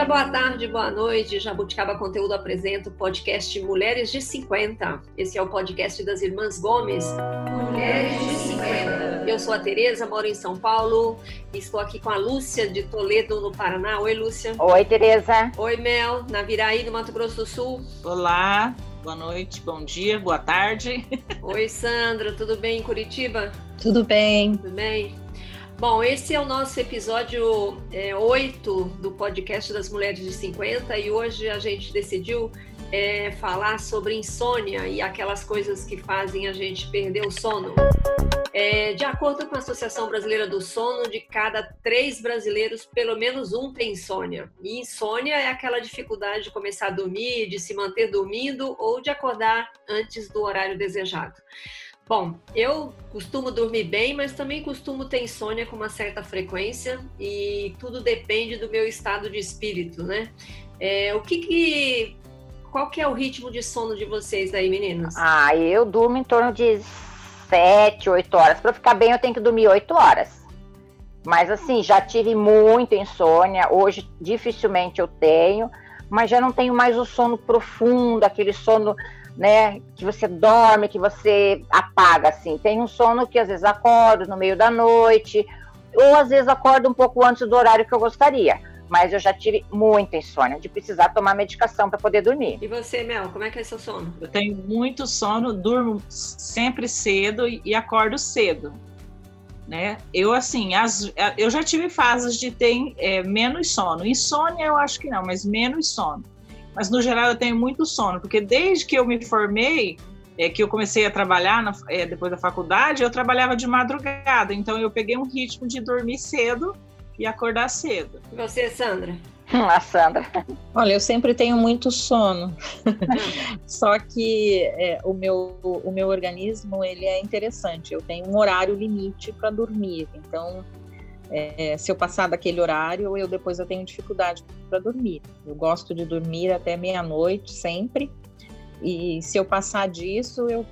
dia, boa tarde, boa noite. Jabuticaba Conteúdo apresenta o podcast Mulheres de 50. Esse é o podcast das Irmãs Gomes. Mulheres de 50. Eu sou a Tereza, moro em São Paulo. Estou aqui com a Lúcia de Toledo, no Paraná. Oi, Lúcia. Oi, Tereza. Oi, Mel, na Viraí, no Mato Grosso do Sul. Olá, boa noite, bom dia, boa tarde. Oi, Sandra, tudo bem em Curitiba? Tudo bem. Tudo bem? Bom, esse é o nosso episódio é, 8 do podcast das Mulheres de 50 e hoje a gente decidiu é, falar sobre insônia e aquelas coisas que fazem a gente perder o sono. É, de acordo com a Associação Brasileira do Sono, de cada três brasileiros, pelo menos um tem insônia. E insônia é aquela dificuldade de começar a dormir, de se manter dormindo ou de acordar antes do horário desejado. Bom, eu costumo dormir bem, mas também costumo ter insônia com uma certa frequência e tudo depende do meu estado de espírito, né? É, o que que qual que é o ritmo de sono de vocês aí, meninas? Ah, eu durmo em torno de sete, oito horas. Para ficar bem, eu tenho que dormir oito horas. Mas assim, já tive muita insônia. Hoje dificilmente eu tenho, mas já não tenho mais o sono profundo, aquele sono né? Que você dorme, que você apaga, assim. Tem um sono que às vezes acordo no meio da noite, ou às vezes acordo um pouco antes do horário que eu gostaria. Mas eu já tive muita insônia, de precisar tomar medicação para poder dormir. E você, Mel, como é que é seu sono? Eu tenho muito sono, durmo sempre cedo e acordo cedo. Né? Eu assim, as, eu já tive fases de ter é, menos sono. Insônia eu acho que não, mas menos sono mas no geral eu tenho muito sono, porque desde que eu me formei, é, que eu comecei a trabalhar na, é, depois da faculdade, eu trabalhava de madrugada, então eu peguei um ritmo de dormir cedo e acordar cedo. E você, Sandra? A Sandra. Olha, eu sempre tenho muito sono. Só que é, o, meu, o meu organismo ele é interessante. Eu tenho um horário limite para dormir. Então, é, se eu passar daquele horário, eu depois eu tenho dificuldade para dormir. Eu gosto de dormir até meia-noite sempre. E se eu passar disso, eu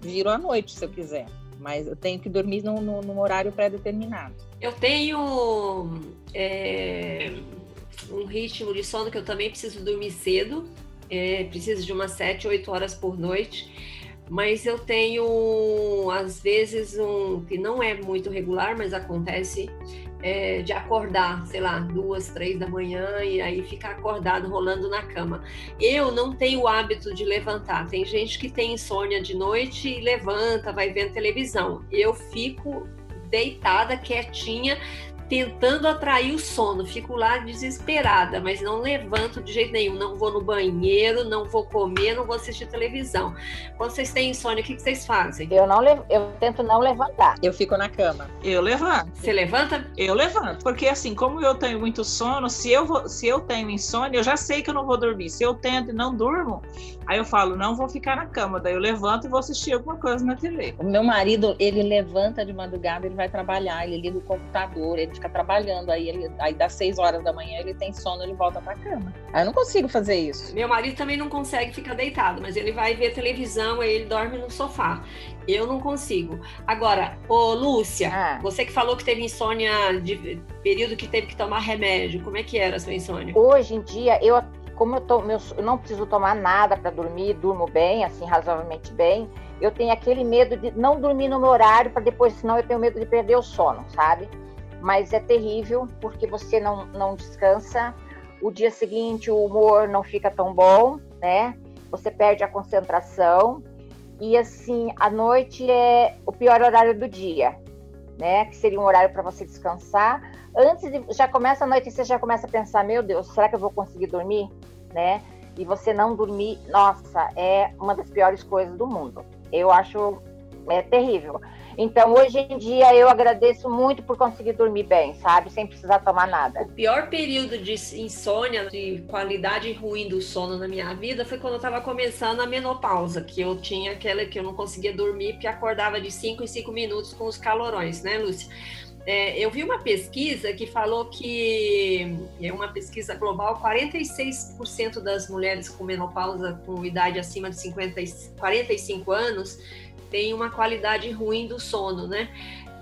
viro à noite, se eu quiser. Mas eu tenho que dormir num, num horário pré-determinado. Eu tenho é, um ritmo de sono que eu também preciso dormir cedo. É, preciso de umas 7, 8 horas por noite mas eu tenho às vezes um que não é muito regular, mas acontece é, de acordar, sei lá, duas, três da manhã e aí ficar acordado rolando na cama. Eu não tenho o hábito de levantar. Tem gente que tem insônia de noite e levanta, vai vendo televisão. Eu fico deitada, quietinha, tentando atrair o sono. Fico lá desesperada, mas não levanto de jeito nenhum. Não vou no banheiro, não vou comer, não vou assistir televisão. Quando vocês têm insônia, o que vocês fazem? Eu não eu tento não levantar. Eu fico na cama. Eu levanto. Você levanta? Eu levanto, porque assim, como eu tenho muito sono, se eu vou, se eu tenho insônia, eu já sei que eu não vou dormir. Se eu tento e não durmo, aí eu falo, não vou ficar na cama. Daí eu levanto e vou assistir alguma coisa na TV. O meu marido, ele levanta de madrugada, ele vai trabalhar, ele liga o computador, ele fica trabalhando, aí ele aí das seis horas da manhã ele tem sono, ele volta para cama. Aí eu não consigo fazer isso. Meu marido também não consegue ficar deitado, mas ele vai ver televisão, aí ele dorme no sofá. Eu não consigo. Agora, ô Lúcia, ah. você que falou que teve insônia de período que teve que tomar remédio, como é que era a sua insônia? Hoje em dia, eu como eu, tô, meu, eu não preciso tomar nada para dormir, durmo bem, assim, razoavelmente bem, eu tenho aquele medo de não dormir no meu horário, para depois, senão eu tenho medo de perder o sono, sabe? Mas é terrível porque você não, não descansa. O dia seguinte o humor não fica tão bom, né? Você perde a concentração e assim a noite é o pior horário do dia, né? Que seria um horário para você descansar. Antes de já começa a noite e você já começa a pensar, meu Deus, será que eu vou conseguir dormir, né? E você não dormir, nossa, é uma das piores coisas do mundo. Eu acho é terrível. Então, hoje em dia, eu agradeço muito por conseguir dormir bem, sabe? Sem precisar tomar nada. O pior período de insônia, de qualidade ruim do sono na minha vida, foi quando eu estava começando a menopausa, que eu tinha aquela que eu não conseguia dormir, porque acordava de 5 em 5 minutos com os calorões, né, Lúcia? É, eu vi uma pesquisa que falou que, é uma pesquisa global, 46% das mulheres com menopausa com idade acima de 50, 45 anos tem uma qualidade ruim do sono, né?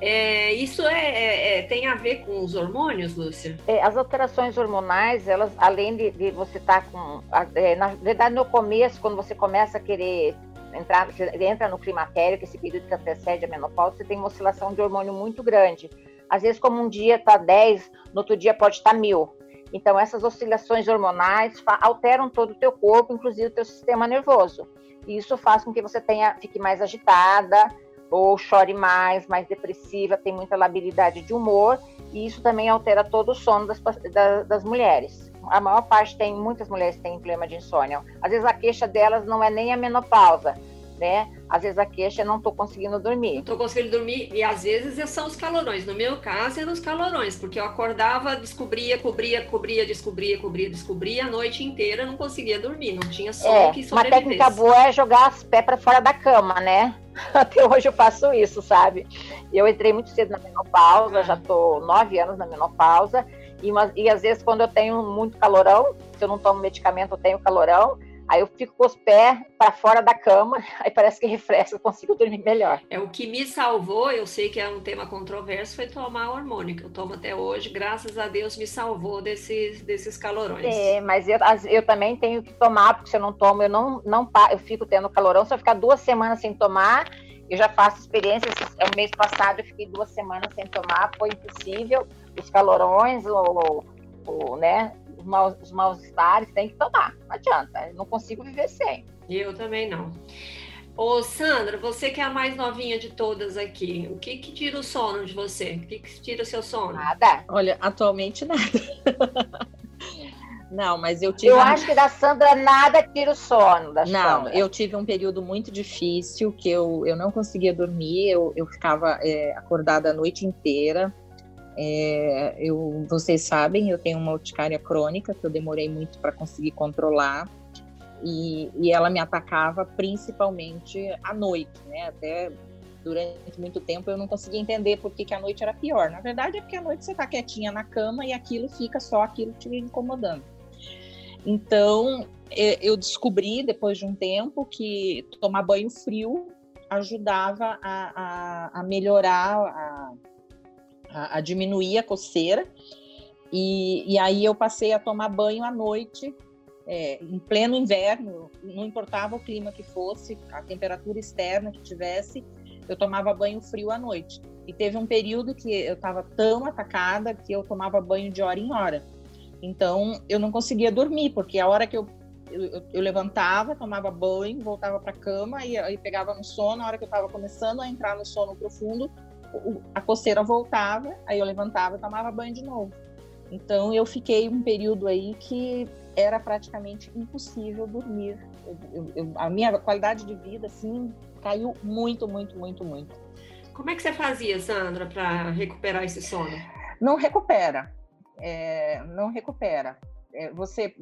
É, isso é, é, é, tem a ver com os hormônios, Lúcia? É, as alterações hormonais, elas, além de, de você estar tá com. É, na verdade, no começo, quando você começa a querer entrar, você entra no climatério, que esse período que antecede a menopausa, você tem uma oscilação de hormônio muito grande. Às vezes, como um dia está 10, no outro dia pode estar tá mil. Então, essas oscilações hormonais alteram todo o teu corpo, inclusive o teu sistema nervoso. E isso faz com que você tenha, fique mais agitada, ou chore mais, mais depressiva, tem muita labilidade de humor, e isso também altera todo o sono das, das, das mulheres. A maior parte tem, muitas mulheres têm problema de insônia. Às vezes a queixa delas não é nem a menopausa, né? Às vezes a queixa é não estou conseguindo dormir. Não estou conseguindo dormir e às vezes são os calorões. No meu caso eram os calorões, porque eu acordava, descobria, cobria, cobria, descobria, cobria, descobria a noite inteira, não conseguia dormir, não tinha sono é, que Uma técnica boa é jogar os pés para fora da cama, né? Até hoje eu faço isso, sabe? Eu entrei muito cedo na menopausa, já estou nove anos na menopausa. E, uma, e às vezes, quando eu tenho muito calorão, se eu não tomo medicamento, eu tenho calorão, Aí eu fico com os pés para fora da cama, aí parece que refresca, eu consigo dormir melhor. É o que me salvou, eu sei que é um tema controverso, foi tomar hormônio, que eu tomo até hoje, graças a Deus me salvou desses, desses calorões. É, mas eu, eu também tenho que tomar, porque se eu não tomo, eu não, não eu fico tendo calorão, se eu ficar duas semanas sem tomar, eu já faço experiências, é o mês passado eu fiquei duas semanas sem tomar, foi impossível, os calorões, o, o né, maus, os mal-estares, tem que tomar. Não adianta, não consigo viver sem. Eu também não. Ô, Sandra, você que é a mais novinha de todas aqui, o que que tira o sono de você? O que que tira o seu sono? Nada. Olha, atualmente nada. Não, mas eu tive. Eu acho que da Sandra nada tira o sono. Da não, Sandra. eu tive um período muito difícil que eu, eu não conseguia dormir, eu, eu ficava é, acordada a noite inteira. É, eu, vocês sabem, eu tenho uma urticária crônica que eu demorei muito para conseguir controlar e, e, ela me atacava principalmente à noite, né? Até durante muito tempo eu não conseguia entender por que, que a noite era pior. Na verdade é porque à noite você está quietinha na cama e aquilo fica só aquilo te incomodando. Então eu descobri depois de um tempo que tomar banho frio ajudava a, a, a melhorar a a, a diminuir a coceira. E, e, aí eu passei a tomar banho à noite, é, em pleno inverno, não importava o clima que fosse, a temperatura externa que tivesse, eu tomava banho frio à noite. E teve um período que eu estava tão atacada que eu tomava banho de hora em hora. Então eu não conseguia dormir, porque a hora que eu, eu, eu levantava, tomava banho, voltava para a cama e, e pegava no sono, a hora que eu estava começando a entrar no sono profundo, a coceira voltava, aí eu levantava e tomava banho de novo. Então eu fiquei um período aí que era praticamente impossível dormir. Eu, eu, a minha qualidade de vida assim caiu muito, muito, muito, muito. Como é que você fazia, Sandra, para recuperar esse sono? Não recupera, é, não recupera. É, você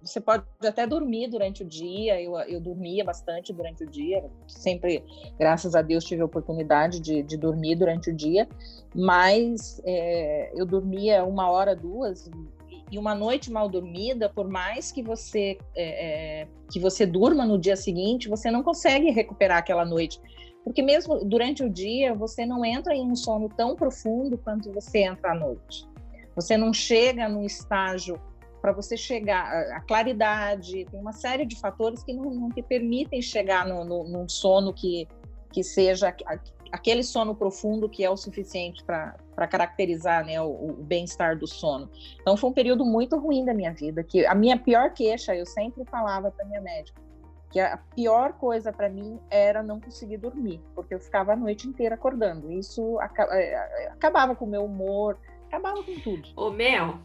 você pode até dormir durante o dia. Eu, eu dormia bastante durante o dia. Sempre, graças a Deus, tive a oportunidade de, de dormir durante o dia. Mas é, eu dormia uma hora, duas. E uma noite mal dormida, por mais que você é, é, que você durma no dia seguinte, você não consegue recuperar aquela noite, porque mesmo durante o dia você não entra em um sono tão profundo quanto você entra à noite. Você não chega num estágio para você chegar, a claridade, tem uma série de fatores que não, não te permitem chegar no, no, num sono que, que seja aquele sono profundo que é o suficiente para caracterizar né, o, o bem-estar do sono. Então foi um período muito ruim da minha vida, que a minha pior queixa, eu sempre falava para minha médica, que a pior coisa para mim era não conseguir dormir, porque eu ficava a noite inteira acordando. Isso é, acabava com o meu humor, acabava com tudo. Ô Mel,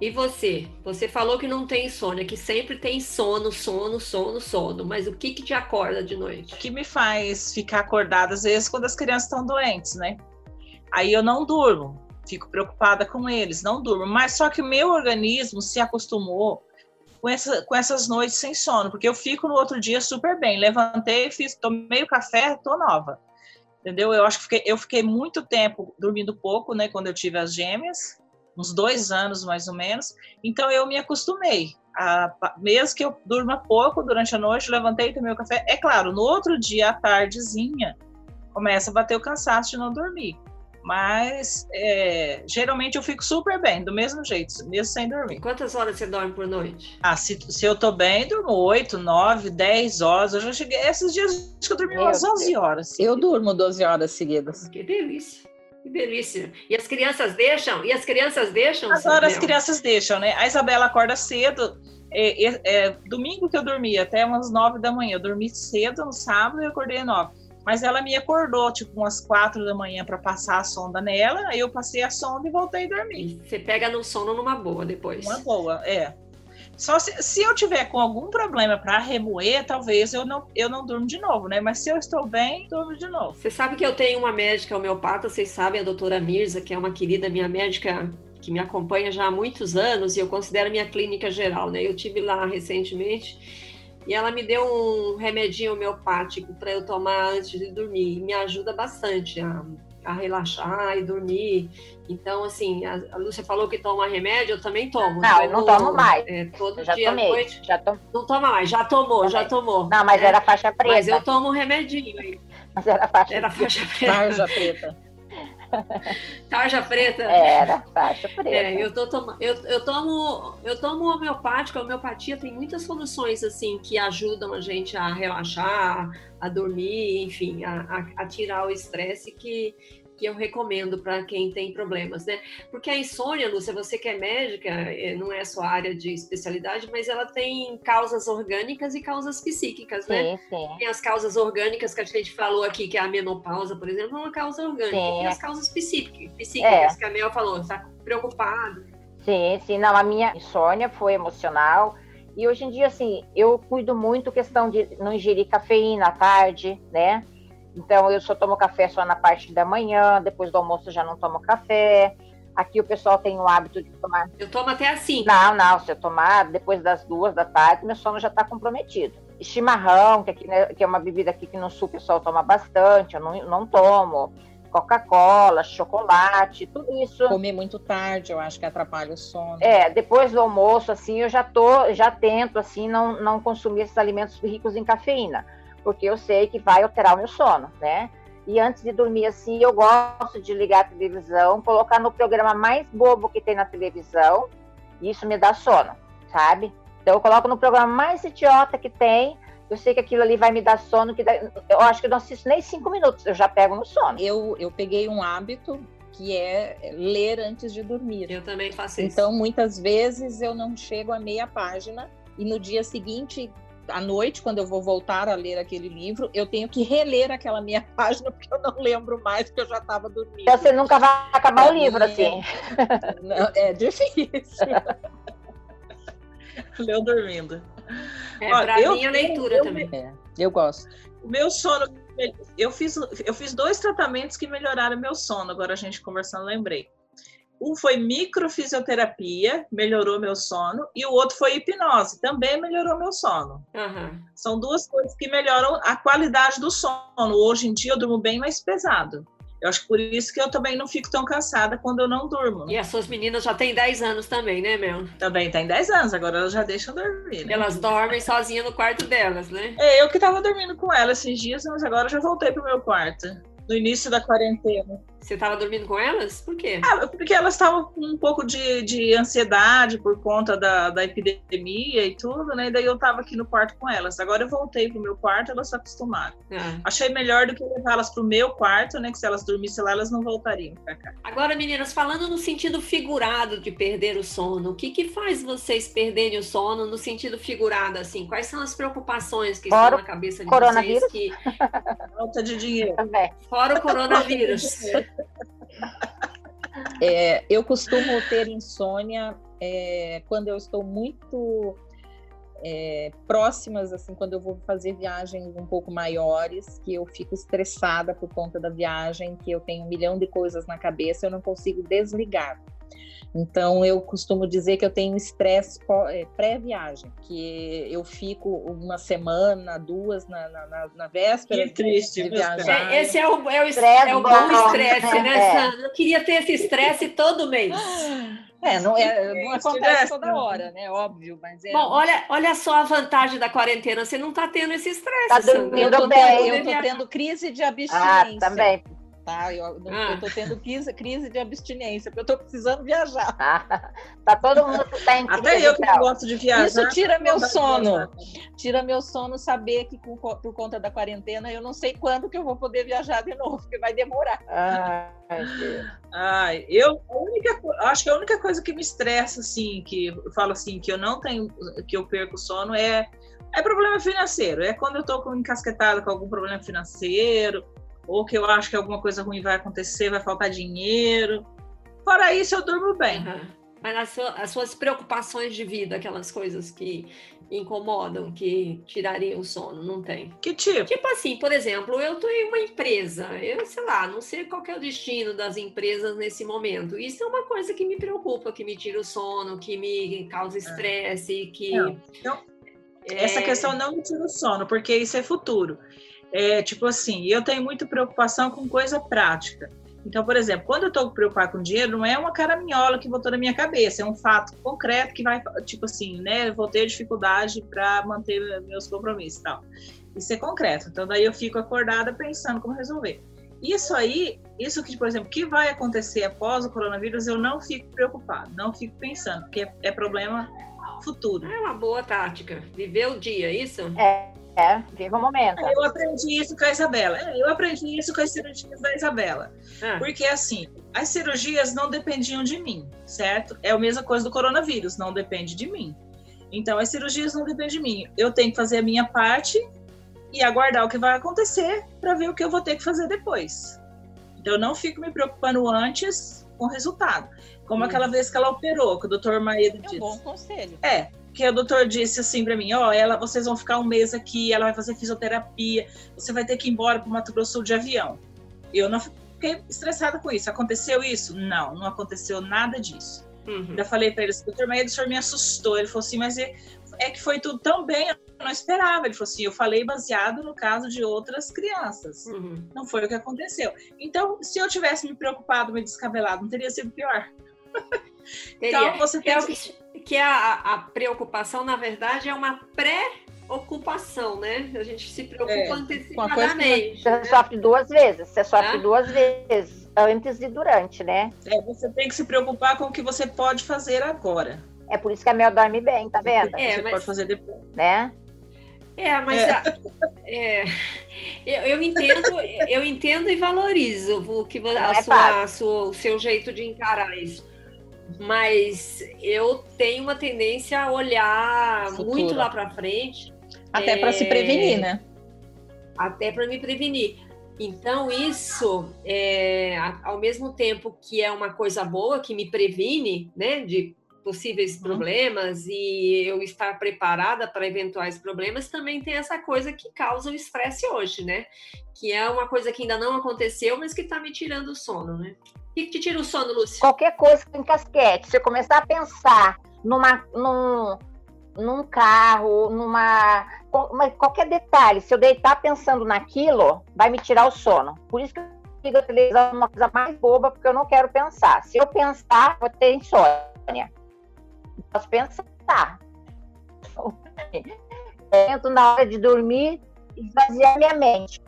e você? Você falou que não tem insônia, que sempre tem sono, sono, sono, sono. Mas o que que te acorda de noite? O que me faz ficar acordada às vezes quando as crianças estão doentes, né? Aí eu não durmo, fico preocupada com eles, não durmo. Mas só que o meu organismo se acostumou com, essa, com essas noites sem sono, porque eu fico no outro dia super bem. Levantei, fiz, tomei o café, tô nova. Entendeu? Eu acho que fiquei, eu fiquei muito tempo dormindo pouco, né? Quando eu tive as gêmeas uns dois anos mais ou menos. Então eu me acostumei. A, mesmo que eu durma pouco durante a noite, levantei, tomei o café. É claro, no outro dia, à tardezinha, começa a bater o cansaço de não dormir. Mas é, geralmente eu fico super bem, do mesmo jeito, mesmo sem dormir. Quantas horas você dorme por noite? Ah, se, se eu tô bem, durmo 8, 9, 10 horas. Eu já cheguei. Esses dias acho que eu dormi Meu umas Deus. 11 horas. Eu durmo 12 horas seguidas. Que delícia. Que delícia. E as crianças deixam? E as crianças deixam? Agora as crianças deixam, né? A Isabela acorda cedo. É, é- é domingo que eu dormi, até umas 9 da manhã. Eu dormi cedo no sábado e acordei 9. Mas ela me acordou, tipo, umas 4 da manhã para passar a sonda nela. Aí eu passei a sonda e voltei a dormir. Você pega no sono numa boa depois. Uma boa, é. Só se, se eu tiver com algum problema para remoer, talvez eu não, eu não durmo de novo, né? Mas se eu estou bem, durmo de novo. Você sabe que eu tenho uma médica homeopata, vocês sabem, a doutora Mirza, que é uma querida minha médica que me acompanha já há muitos anos e eu considero minha clínica geral, né? Eu tive lá recentemente e ela me deu um remedinho homeopático para eu tomar antes de dormir. E me ajuda bastante a, a relaxar e dormir. Então, assim, a, a Lúcia falou que toma remédio, eu também tomo. Não, eu não tomo mais. É, todo Eu já dia à tomei. noite. Já tom... Não toma mais, já tomou, já tomou. Não, mas né? era faixa preta. Mas eu tomo um remedinho, hein? Mas era faixa Era faixa preta. Tarja preta. Tarja preta. Era faixa preta. É, eu, tô toma- eu, eu tomo eu tomo homeopático, a homeopatia tem muitas soluções assim que ajudam a gente a relaxar, a dormir, enfim, a, a- a tirar o estresse que, que eu recomendo para quem tem problemas, né? Porque a insônia, Lúcia, você que é médica, eh, não é a sua área de especialidade, mas ela tem causas orgânicas e causas psíquicas, né? Sim, sim. Tem as causas orgânicas que a gente falou aqui, que é a menopausa, por exemplo, é uma causa orgânica. Sim. E as causas psíquicas, psíquicas É. que a Mel falou, está preocupado. Sim, sim. Não, a minha insônia foi emocional. E hoje em dia, assim, eu cuido muito questão de não ingerir cafeína à tarde, né? Então, eu só tomo café só na parte da manhã, depois do almoço eu já não tomo café. Aqui o pessoal tem o hábito de tomar. Eu tomo até assim. Não, não, se eu tomar depois das duas da tarde, meu sono já está comprometido. Chimarrão, que, aqui, né, que é uma bebida aqui que no sul o pessoal toma bastante, eu não, não tomo. Coca-Cola, chocolate, tudo isso. Comer muito tarde, eu acho que atrapalha o sono. É, depois do almoço, assim, eu já tô, já tento, assim, não, não consumir esses alimentos ricos em cafeína, porque eu sei que vai alterar o meu sono, né? E antes de dormir, assim, eu gosto de ligar a televisão, colocar no programa mais bobo que tem na televisão, e isso me dá sono, sabe? Então eu coloco no programa mais idiota que tem, eu sei que aquilo ali vai me dar sono, que dá- eu acho que eu não assisto nem cinco minutos, eu já pego no sono. Eu, eu peguei um hábito que é ler antes de dormir. Eu também faço isso. Então, muitas vezes eu não chego a meia página e no dia seguinte, à noite, quando eu vou voltar a ler aquele livro, eu tenho que reler aquela meia página porque eu não lembro mais porque eu já estava dormindo. Então você nunca vai acabar o livro, assim. Não, é difícil. Leu dormindo. é, Ó, pra eu- mim, a leitura eu- também. É, eu gosto. O meu sono, eu fiz, eu fiz dois tratamentos que melhoraram meu sono. Agora a gente conversando, lembrei. Um foi microfisioterapia, melhorou meu sono, e o outro foi hipnose, também melhorou meu sono. Aham. São duas coisas que melhoram a qualidade do sono. Hoje em dia eu durmo bem mais pesado. Eu acho que por isso que eu também não fico tão cansada quando eu não durmo. E as suas meninas já têm 10 anos também, né, Mel? Também tem 10 anos, agora elas já deixam dormir. Né? Elas dormem sozinhas no quarto delas, né? É, eu que tava dormindo com ela esses dias, mas agora eu já voltei pro meu quarto. No início da quarentena. Você estava dormindo com elas? Por quê? Ah, porque elas estavam com um pouco de, de ansiedade por conta da, da epidemia e tudo, né? E daí eu tava aqui no quarto com elas. Agora eu voltei pro meu quarto, elas se acostumaram. Ah. Achei melhor do que levá-las pro meu quarto, né? Que se elas dormissem lá, elas não voltariam pra cá. Agora, meninas, falando no sentido figurado de perder o sono, o que, que faz vocês perderem o sono no sentido figurado, assim? Quais são as preocupações que Fora estão na cabeça de coronavírus. vocês? Que, Falta de dinheiro. Também. fora o coronavírus. É, eu costumo ter insônia é, quando eu estou muito é, próximas, assim, quando eu vou fazer viagens um pouco maiores, que eu fico estressada por conta da viagem, que eu tenho um milhão de coisas na cabeça, eu não consigo desligar. Então, eu costumo dizer que eu tenho estresse é, pré-viagem, que eu fico uma semana, duas na, na, na- na véspera Que triste, de viajar. É, esse é o, é o, Estresse é o bom. bom estresse, né, É. Sandra? Eu queria ter esse estresse todo mês. É, não, é, não acontece toda né? hora, né? Óbvio, mas é. Bom, olha, olha só a vantagem da quarentena. Você não está tendo esse estresse, Tá dormindo eu tô, bem. tendo, eu tô tendo crise de Ah, abstinência. também. Tá? Eu, ah. eu tô tendo crise, crise de abstinência, porque eu tô precisando viajar. Ah, tá todo mundo tá em Até eu que não gosto de viajar. Isso tira meu sono. Tira meu sono saber que com, por conta da quarentena eu não sei quando que eu vou poder viajar de novo, porque vai demorar. Ai, Ai eu a única, acho que a única coisa que me estressa, assim, que eu falo assim, que eu não tenho, que eu perco sono é é problema financeiro. É quando eu estou encasquetada com algum problema financeiro, ou que eu acho que alguma coisa ruim vai acontecer, vai faltar dinheiro. Fora isso, eu durmo bem. Uhum. Mas as, suas, as suas preocupações de vida, aquelas coisas que incomodam, que tirariam o sono, não tem? Que tipo? Tipo assim, por exemplo, eu estou em uma empresa, eu sei lá, não sei qual é o destino das empresas nesse momento. Isso é uma coisa que me preocupa, que me tira o sono, que me causa é. estresse, que. Não, então, essa é. questão não me tira o sono, porque isso é futuro. É, tipo assim, eu tenho muita preocupação com coisa prática. Então, por exemplo, quando eu estou preocupado com dinheiro, não é uma caraminhola que botou na minha cabeça, é um fato concreto que vai, tipo assim, né? Vou ter dificuldade para manter meus compromissos e tal. Isso é concreto. Então, daí eu fico acordada pensando como resolver. Isso aí, isso que, por exemplo, que vai acontecer após o coronavírus, eu não fico preocupado, não fico pensando, porque é, é problema futuro. É uma boa tática. Viver o dia, isso? É. É, viva o momento. Eu aprendi isso com a Isabela. É, eu aprendi isso com as cirurgias da Isabela. Ah. Porque, assim, as cirurgias não dependiam de mim, certo? É a mesma coisa do coronavírus, não depende de mim. Então, as cirurgias não dependem de mim. Eu tenho que fazer a minha parte e aguardar o que vai acontecer para ver o que eu vou ter que fazer depois. Então, eu não fico me preocupando antes com o resultado. Como hum. aquela vez que ela operou, que o doutor Maeda disse. É um bom conselho. É, que o doutor disse assim para mim, ó, oh, ela, vocês vão ficar um mês aqui, ela vai fazer fisioterapia, você vai ter que ir embora para o Mato Grosso de avião. Eu não fiquei estressada com isso. Aconteceu isso? Não, não aconteceu nada disso. Uhum. Já falei para ele, doutor Maeda, o senhor me assustou. Ele falou assim, mas é, é que foi tudo tão bem, eu não esperava. Ele falou assim, eu falei baseado no caso de outras crianças. Uhum. Não foi o que aconteceu. Então, se eu tivesse me preocupado, me descabelado, não teria sido pior. então, você tem é que... que a, a preocupação, na verdade, é uma pré ocupação, né? A gente se preocupa é, antecipadamente. Você sofre duas vezes, você sofre ah? duas vezes, antes e durante, né? É, você tem que se preocupar com o que você pode fazer agora. É por isso que a Mel dorme bem, tá vendo? É, você mas... pode fazer depois. Né? É, mas é. A, é, eu, eu, entendo, eu entendo e valorizo o que a é sua, a sua, o seu jeito de encarar isso. Mas eu tenho uma tendência a olhar Futuro. muito lá para frente. Até é, para se prevenir, né? Até para me prevenir. Então, isso, é, ao mesmo tempo que é uma coisa boa, que me previne né, de possíveis uhum. problemas e eu estar preparada para eventuais problemas, também tem essa coisa que causa o estresse hoje, né? Que é uma coisa que ainda não aconteceu, mas que está me tirando o sono, né? Que te tira o sono, Lúcia? Qualquer coisa em casquete. Se eu começar a pensar numa, num, num carro, numa. Qualquer detalhe, se eu deitar pensando naquilo, vai me tirar o sono. Por isso que eu ligo a televisão uma coisa mais boba, porque eu não quero pensar. Se eu pensar, vou ter insônia posso pensar. tento, na hora de dormir, esvaziar minha mente.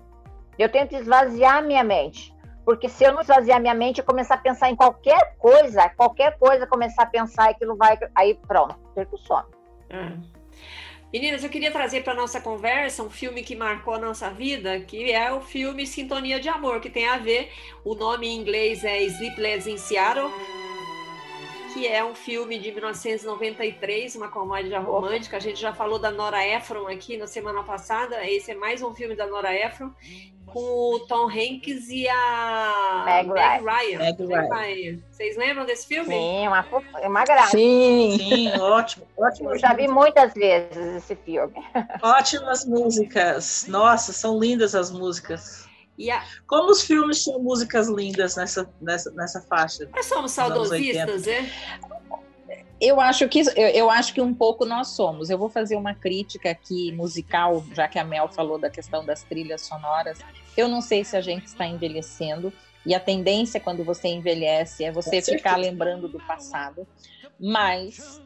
Eu tento esvaziar minha mente. Porque se eu não esvaziar minha mente, eu começar a pensar em qualquer coisa, qualquer coisa, começar a pensar, aquilo vai. Aí pronto, perco o sono. Hum. Meninas, eu queria trazer para nossa conversa um filme que marcou a nossa vida, que é o filme Sintonia de Amor, que tem a ver, o nome em inglês é Sleepless in Seattle, que é um filme de 1993, uma comédia romântica. A gente já falou da Nora Ephron aqui na semana passada. Esse é mais um filme da Nora Ephron com o Tom Hanks e a Meg, Meg Ryan. Meg Ryan. Vocês lembram desse filme? Sim, uma, uma graça. Sim, sim, ótimo, ótimo. Eu já vi muitas vezes esse filme. Ótimas músicas. Nossa, são lindas as músicas. A... Como os filmes são músicas lindas nessa, nessa, nessa faixa? Nós somos saudosistas, é? Eu acho que eu, eu, acho que um pouco nós somos. Eu vou fazer uma crítica aqui musical, já que a Mel falou da questão das trilhas sonoras. Eu não sei se a gente está envelhecendo e a tendência quando você envelhece é você ficar lembrando do passado, mas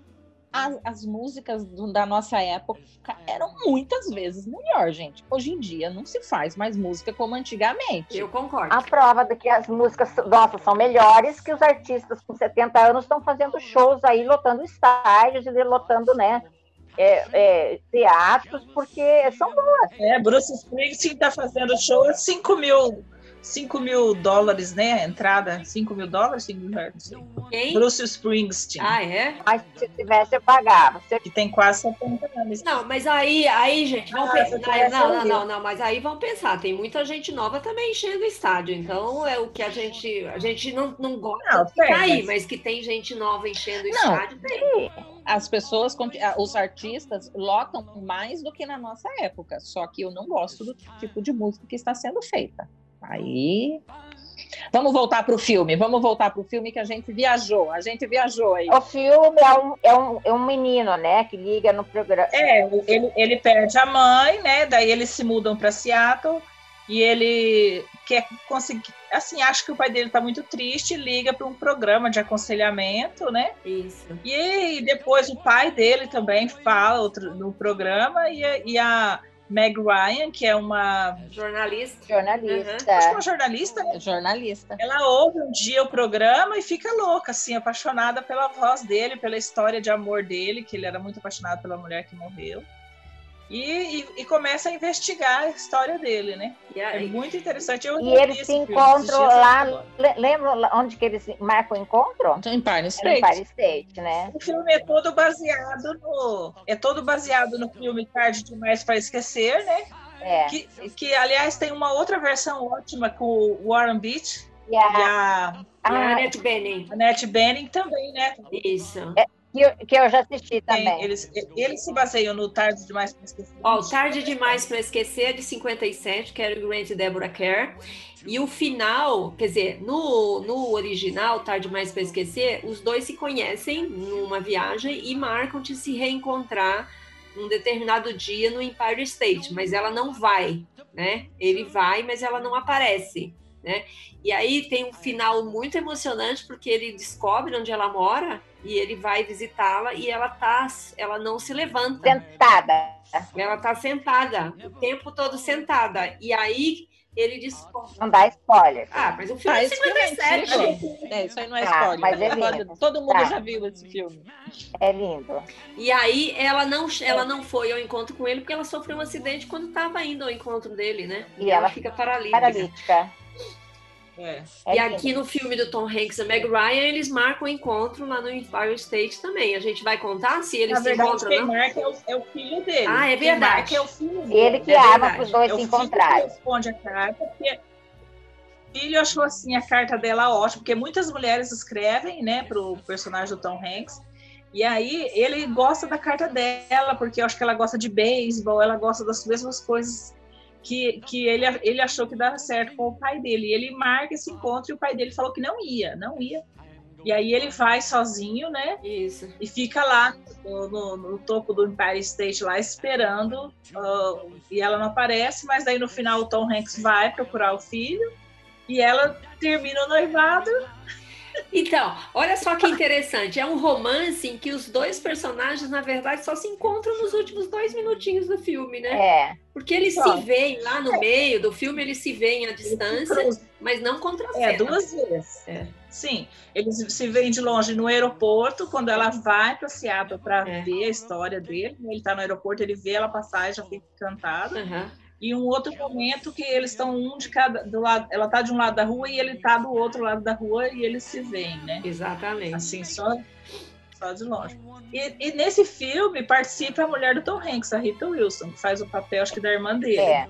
as, as músicas do, da nossa época eram muitas vezes melhor, gente. Hoje em dia não se faz mais música como antigamente. Eu concordo. A prova de que as músicas nossas são melhores, que os artistas com 70 anos estão fazendo shows aí, lotando estádios e lotando, né? É, é, teatros, porque são boas. É, Bruce Springsteen está fazendo show a 5 mil 5 mil dólares, né? Entrada, 5 mil dólares, 5 mil reais, Quem? Bruce Springsteen. Ah, é? Mas se tivesse, eu pagava. Eu Que tem quase 70 anos. Não, mas aí, aí, gente, vamos Ah, pensar. Não, não, não, não, mas aí vamos pensar. Tem muita gente nova também enchendo o estádio. Então é o que a gente. A gente não, não gosta Não, de ficar tem, aí, mas- mas que tem gente nova enchendo o Não. estádio, tem. As pessoas, os artistas lotam mais do que na nossa época. Só que eu não gosto do tipo de música que está sendo feita. Aí. Vamos voltar para o filme. Vamos voltar para o filme que a gente viajou. A gente viajou aí. O filme é um, é, um, é um menino, né, que liga no programa. É, ele, ele perde a mãe, né? Daí eles se mudam para Seattle e ele quer conseguir. Assim, acha que o pai dele tá muito triste, liga para um programa de aconselhamento, né? Isso. E depois o pai dele também fala outro, no programa e, e a Meg Ryan, que é uma, Jornalista. Jornalista. acho que uma jornalista, né? Jornalista. ela ouve um dia o programa e fica louca, assim, apaixonada pela voz dele, pela história de amor dele, que ele era muito apaixonado pela mulher que morreu. E, e- e começa a investigar a história dele, né? E É muito interessante. Eu E eles se encontram lá. Lembra onde que eles marcam o encontro? Empire Era no State. Empire State, né? O filme é todo baseado no. É todo baseado no filme Tarde Demais para Esquecer, né? É. Que, que, aliás, tem uma outra versão ótima com o Warren Beach E e a, a e a a- Annette Bening. Annette Bening também, né? Isso. Que, eu, que eu já assisti Tem- também. eles, eles se baseiam no Tarde Demais para Esquecer. Ó, o Tarde Demais para Esquecer, é de 57, Cary Grant e Deborah Kerr. E o final, quer dizer, no, no original, Tarde Demais para Esquecer, os dois se conhecem numa viagem e marcam de se reencontrar num determinado dia no Empire State, mas ela não vai, né? Ele vai, mas ela não aparece, né? E aí tem um final muito emocionante porque ele descobre onde ela mora e ele vai visitá-la e ela tá, ela não se levanta. Sentada. Ela tá sentada, o tempo todo sentada. E aí ele descobre. Não dá spoiler. Ah, mas o filme Ah, é esse filme é 57. antigo. É, isso aí não é Ah, spoiler. mas é Todo- lindo. Todo mundo Tá. já viu esse filme. É lindo. E aí ela não, ela não foi ao encontro com ele porque ela sofreu um acidente quando estava indo ao encontro dele, né? E ela fica paralítica. Paralítica. É. É e aqui no filme do Tom Hanks e Meg Ryan, eles marcam o encontro lá no Empire State também. A gente vai contar se eles Na se verdade, encontram quem não? marca é o, é o filho dele. Ah, é Quem verdade. marca é o filho dele. Ele que É arma para os dois É o se encontrarem. responde a carta, porque o filho achou assim a carta dela ótima, porque muitas mulheres escrevem, né, pro personagem do Tom Hanks. E aí ele gosta da carta dela, porque eu acho que ela gosta de beisebol, ela gosta das mesmas coisas que, que ele, ele achou que dava certo com o pai dele. E ele marca esse encontro e o pai dele falou que não ia, não ia. E aí ele vai sozinho, né? Isso. e fica lá no, no- no topo do Empire State lá esperando ah, e ela não aparece, mas daí no final o Tom Hanks vai procurar o filho e ela termina o noivado. Então, olha só que interessante. É um romance em que os dois personagens, na verdade, só se encontram nos últimos dois minutinhos do filme, né? É. Porque eles Só. se veem lá no meio do filme, eles se veem à distância, mas não contra a É, duas vezes. É. Sim, eles se veem de longe no aeroporto, quando ela vai para Seattle para É. ver a história dele. Ele está no aeroporto, ele vê ela passar e já fica encantado. Aham. E um outro momento que eles estão um de cada do lado, ela tá de um lado da rua e ele tá do outro lado da rua e eles se veem, né? Exatamente. Assim, só, só de longe. E, e nesse filme participa a mulher do Tom Hanks, a Rita Wilson, que faz o papel, acho que da irmã dele. É.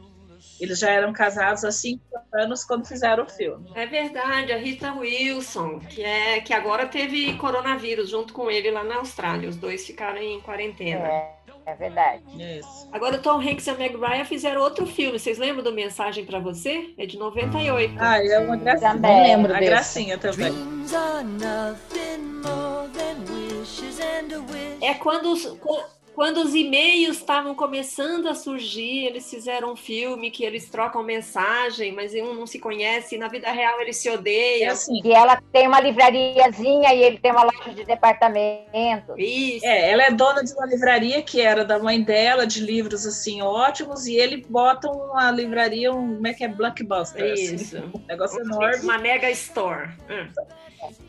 Eles já eram casados há cinco anos quando fizeram o filme. É verdade, a Rita Wilson, que é que agora teve coronavírus junto com ele lá na Austrália. Os dois ficaram em quarentena. É, é verdade. Isso. Agora o Tom Hanks e a Meg Ryan fizeram outro filme. Vocês lembram do Mensagem pra Você? É de 98. Ah, é uma gracinha. Também. Não lembro A desse. gracinha também. Dreams are nothing more than wishes and a wish. É quando os, quando os e-mails estavam começando a surgir, eles fizeram um filme que eles trocam mensagem, mas um não se conhece, e na vida real eles se odeiam. É assim. E ela tem uma livrariazinha e ele tem uma loja de departamento. Isso. É, ela é dona de uma livraria que era da mãe dela, de livros assim ótimos, e ele bota uma livraria, um, como é que é? Blockbuster. Assim. Isso. Assim, um negócio enorme. Uma mega store. Hum.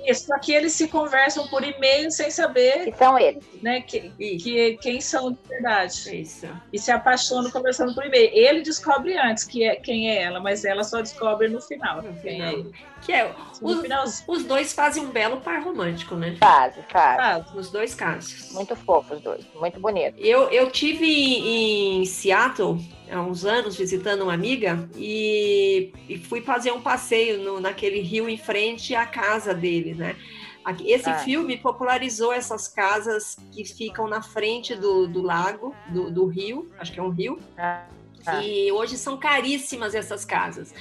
Isso, só que eles se conversam por e-mail sem saber. Que são eles. Né, que, que, quem são de verdade. Isso. E se apaixonam conversando por e-mail. Ele descobre antes que é, quem é ela, mas ela só descobre no final. No quem final. é ele. Que é, os, os, dois fazem um belo par romântico, né? Fazem, fazem. Nos dois casos. Muito fofos os dois, muito bonito. Eu, eu tive em Seattle há uns anos visitando uma amiga e, e fui fazer um passeio no, naquele rio em frente à casa dele, né? Esse ah. filme popularizou essas casas que ficam na frente do, do lago, do, do rio, acho que é um rio. Ah. Ah. E hoje são caríssimas essas casas.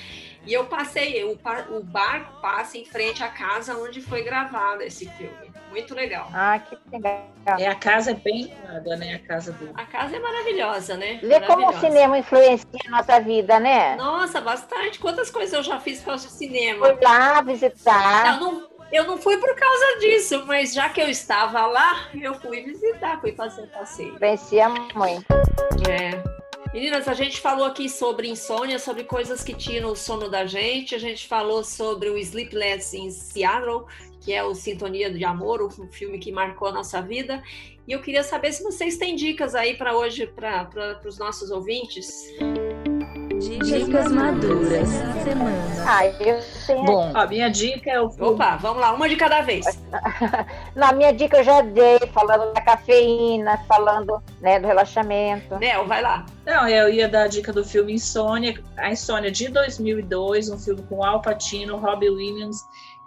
E eu passei, o, o barco passa em frente à casa onde foi gravado esse filme. Muito legal. Ah, que legal. É, a casa é bem linda, né? A casa do. A casa é maravilhosa, né? Vê como o cinema influencia a nossa vida, né? Nossa, bastante. Quantas coisas eu já fiz por causa do cinema. Fui lá visitar. Não, não, eu não fui por causa disso, mas já que eu estava lá, eu fui visitar, fui fazer passeio. Influencia muito. É. Meninas, a gente falou aqui sobre insônia, sobre coisas que tiram o sono da gente. A gente falou sobre o Sleepless in Seattle, que é o Sintonia de Amor, o filme que marcou a nossa vida. E eu queria saber se vocês têm dicas aí para hoje, para os nossos ouvintes. Dicas maduras semana. Ah, eu tenho. Bom, a minha dica é o. Opa, vamos lá, uma de cada vez. Na minha dica eu já dei, falando da cafeína, falando né, do relaxamento. Nel, vai lá. Não, eu ia dar a dica do filme Insônia, a Insônia de 2002, um filme com Al Pacino, Robbie Williams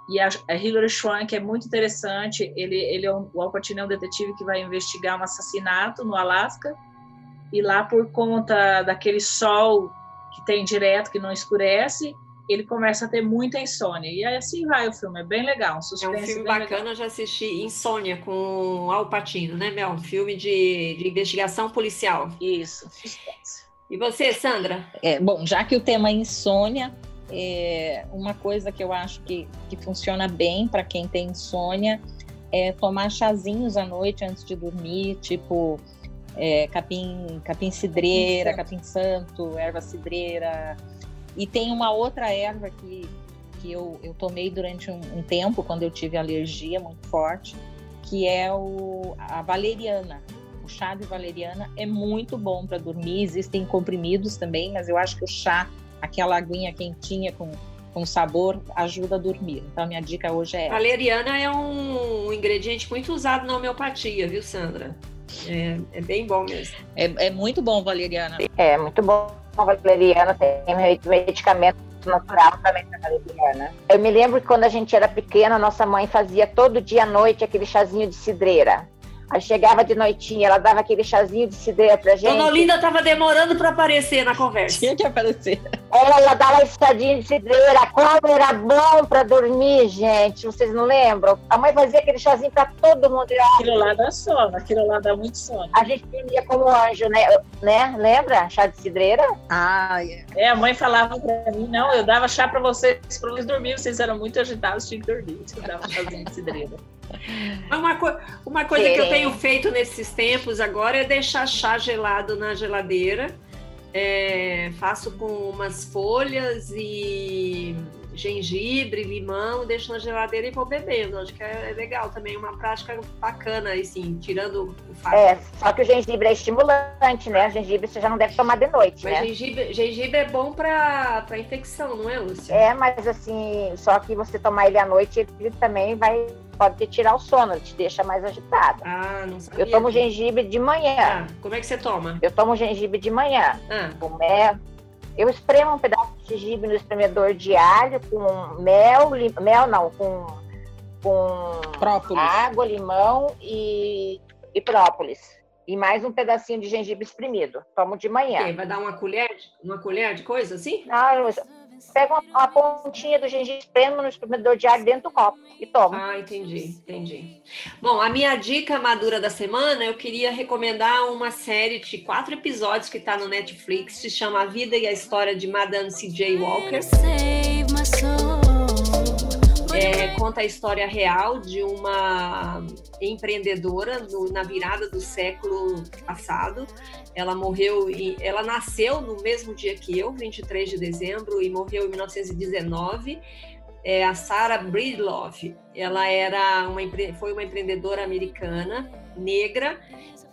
e a, a Hilary Swank é muito interessante. Ele, ele é um, o Al Pacino é um detetive que vai investigar um assassinato no Alasca e lá por conta daquele sol que tem direto, que não escurece, ele começa a ter muita insônia. E assim vai o filme, é bem legal. Um é um filme bacana, legal. já assisti Insônia com Al Pacino, né, Mel? Um filme de, de investigação policial. Isso, E você, Sandra? É, bom, já que o tema é insônia, é, uma coisa que eu acho que, que funciona bem para quem tem insônia é tomar chazinhos à noite antes de dormir, tipo é, capim, capim cidreira, capim santo, erva cidreira. E tem uma outra erva que, que eu, eu tomei durante um, um tempo, quando eu tive alergia muito forte, que é o, a valeriana. O chá de valeriana é muito bom para dormir. Existem comprimidos também, mas eu acho que o chá, aquela aguinha quentinha com, com sabor, ajuda a dormir. Então, a minha dica hoje é. Valeriana é um ingrediente muito usado na homeopatia, viu, Sandra? É, é bem bom mesmo. É, é muito bom, valeriana. É, muito bom. Valeriana tem medicamento natural também da valeriana. Eu me lembro que quando a gente era pequena, nossa mãe fazia todo dia à noite aquele chazinho de cidreira. Aí chegava de noitinha, ela dava aquele chazinho de cidreira pra gente. Dona Olinda tava demorando para aparecer na conversa. Tinha que aparecer. Ela, ela dava esse chazinho de cidreira. Como era bom para dormir, gente. Vocês não lembram? A mãe fazia aquele chazinho para todo mundo. Aquilo lá dá sono, aquilo lá dá muito sono. A gente dormia como anjo, né? né? Lembra? Chá de cidreira? Ah, yeah. é. A mãe falava para mim, não, eu dava chá para vocês, para vocês dormir. Vocês eram muito agitados, tinha que dormir. Eu dava chazinho de cidreira. Uma, co uma coisa que eu tenho feito nesses tempos agora é deixar chá gelado na geladeira. É, faço com umas folhas e gengibre, limão, deixo na geladeira e vou bebendo. Acho que é legal também, uma prática bacana, assim, tirando o fato. É, só que o gengibre é estimulante, né? O gengibre você já não deve tomar de noite, mas né? gengibre, gengibre é bom para infecção, não é, Lúcia? É, mas assim, só que você tomar ele à noite, ele também vai pode te tirar o sono, te deixa mais agitada. Ah, não sabia. Eu tomo gengibre de manhã. Ah, como é que você toma? Eu tomo gengibre de manhã. Ah. Eu espremo um pedaço de gengibre no espremedor de alho com mel, lim... mel não, com, com própolis. água, limão e, e própolis. E mais um pedacinho de gengibre espremido. Tomo de manhã. vai dar uma colher, uma colher de coisa assim? Não, pego uma, uma pontinha do gengibre, espremo no espremedor de ar dentro do copo e tomo. Ah, entendi, entendi. Bom, a minha dica madura da semana, eu queria recomendar uma série de quatro episódios que está no Netflix, se chama A Vida e a História de Madame C.J. Walker. É, conta a história real de uma empreendedora no, na virada do século passado. Ela morreu e ela nasceu no mesmo dia que eu, 23 de dezembro, e morreu em 1919. É a Sarah Breedlove. Ela era uma, foi uma empreendedora americana, negra,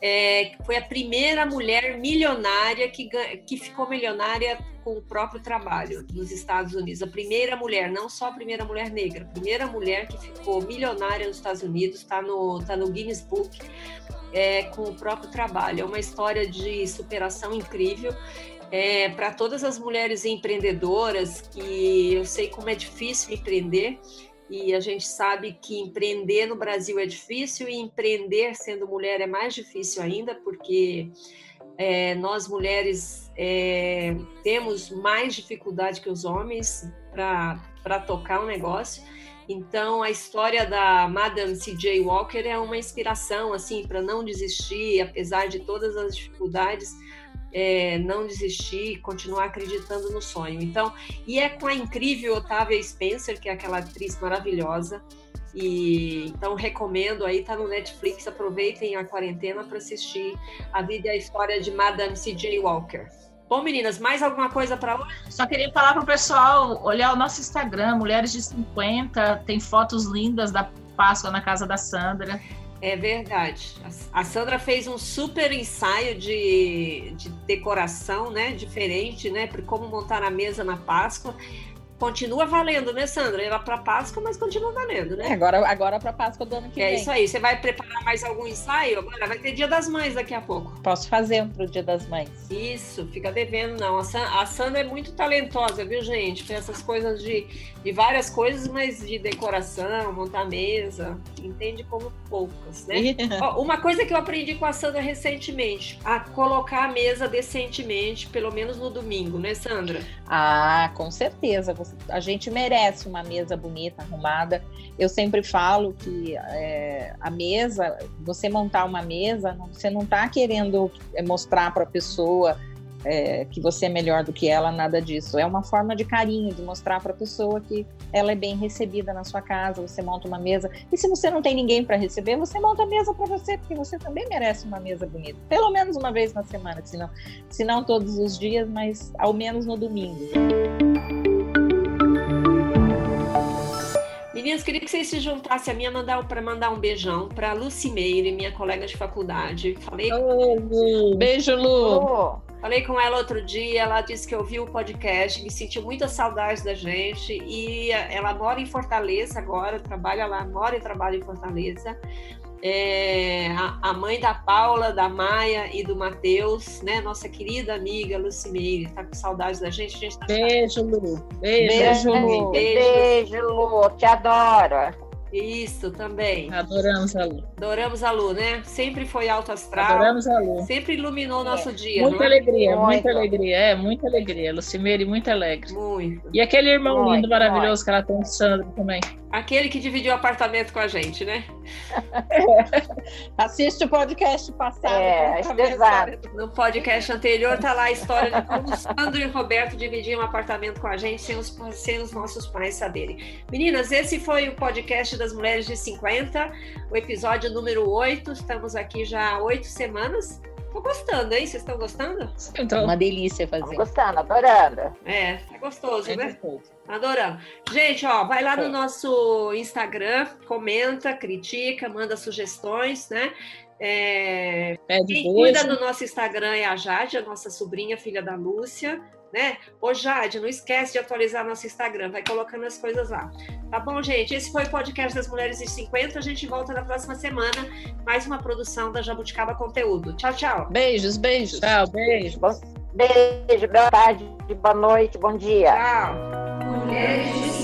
é, foi a primeira mulher milionária que, que ficou milionária com o próprio trabalho nos Estados Unidos. A primeira mulher, não só a primeira mulher negra, a primeira mulher que ficou milionária nos Estados Unidos, está no, tá no Guinness Book é, com o próprio trabalho. É uma história de superação incrível. É, para todas as mulheres empreendedoras, que eu sei como é difícil empreender, e a gente sabe que empreender no Brasil é difícil e empreender sendo mulher é mais difícil ainda, porque é, nós mulheres é, temos mais dificuldade que os homens para tocar um negócio. Então, a história da Madame C.J. Walker é uma inspiração, assim, para não desistir, apesar de todas as dificuldades, é, não desistir, continuar acreditando no sonho. Então, e é com a incrível Otávia Spencer, que é aquela atriz maravilhosa, e então recomendo aí, tá no Netflix, aproveitem a quarentena para assistir a vida e a história de Madame C.J. Walker. Bom, meninas, mais alguma coisa para hoje? Só queria falar para o pessoal olhar o nosso Instagram, Mulheres de 50, tem fotos lindas da Páscoa na casa da Sandra. É verdade. A Sandra fez um super ensaio de, de decoração, né? Diferente, né? Para como montar a mesa na Páscoa continua valendo, né, Sandra? Era para Páscoa, mas continua valendo, né? É, agora agora para Páscoa do ano que é vem. É isso aí. Você vai preparar mais algum ensaio? Agora vai ter Dia das Mães daqui a pouco. Posso fazer um pro Dia das Mães. Isso, fica devendo não. A, Sandra é muito talentosa, viu, gente? Tem essas coisas de, de várias coisas, mas de decoração, montar mesa, entende como poucas, né? Ó, uma coisa que eu aprendi com a Sandra recentemente, a colocar a mesa decentemente, pelo menos no domingo, né, Sandra? Ah, com certeza. A gente merece uma mesa bonita, arrumada. Eu sempre falo que é, a mesa, você montar uma mesa, você não está querendo é, mostrar para a pessoa é, que você é melhor do que ela, nada disso. É uma forma de carinho, de mostrar para a pessoa que ela é bem recebida na sua casa. Você monta uma mesa. E se você não tem ninguém para receber, você monta a mesa para você, porque você também merece uma mesa bonita. Pelo menos uma vez na semana, se não, se não todos os dias, mas ao menos no domingo. Meninas, queria que vocês se juntassem a minha mandar para mandar um beijão para Lucy Meire, minha colega de faculdade. Falei. Oh, beijo, Lu. Falei com ela outro dia, ela disse que ouviu o podcast, que sentiu muita saudade da gente e ela mora em Fortaleza agora, trabalha lá, mora e trabalha em Fortaleza é, a, a, mãe da Paula, da Maia e do Matheus, né? Nossa querida amiga Lucimeire, tá com saudades da gente. A gente tá Beijo, Lu. Beijo, Beijo, Lu. Beijo, Beijo, Lu. Te adoro. Isso, também. Adoramos a Lu. Adoramos a Lu, né? Sempre foi alto astral. Adoramos a Lu. Sempre iluminou o nosso é. dia. Muita é? alegria, muito. muita alegria. É, muita alegria. Lucimeire, muito alegre. Muito. E aquele irmão muito, lindo, maravilhoso muito. que ela tem, o Sandro, também. Aquele que dividiu o apartamento com a gente, né? Assiste o podcast passado. É, exato. No podcast anterior tá lá a história de como o Sandro e o Roberto dividiam um apartamento com a gente sem os, sem os nossos pais saberem. Meninas, esse foi o podcast das Mulheres de 50, o episódio número 8. Estamos aqui já há oito semanas. Tô gostando, hein? Vocês estão gostando? Então, uma delícia fazer. Tô gostando, adorando. É, é gostoso, é né? Gostoso. Adorando. Gente, ó, vai lá no nosso Instagram, comenta, critica, manda sugestões, né? É... Quem cuida do nosso Instagram é a Jade, a nossa sobrinha, filha da Lúcia, né? Ô Jade, não esquece de atualizar nosso Instagram, vai colocando as coisas lá. Tá bom, gente? Esse foi o podcast das Mulheres de 50. A gente volta na próxima semana. Mais uma produção da Jabuticaba Conteúdo. Tchau, tchau. Beijos, beijos. Tchau, beijo. Beijo, boa tarde, boa noite, bom dia. Tchau. Mulheres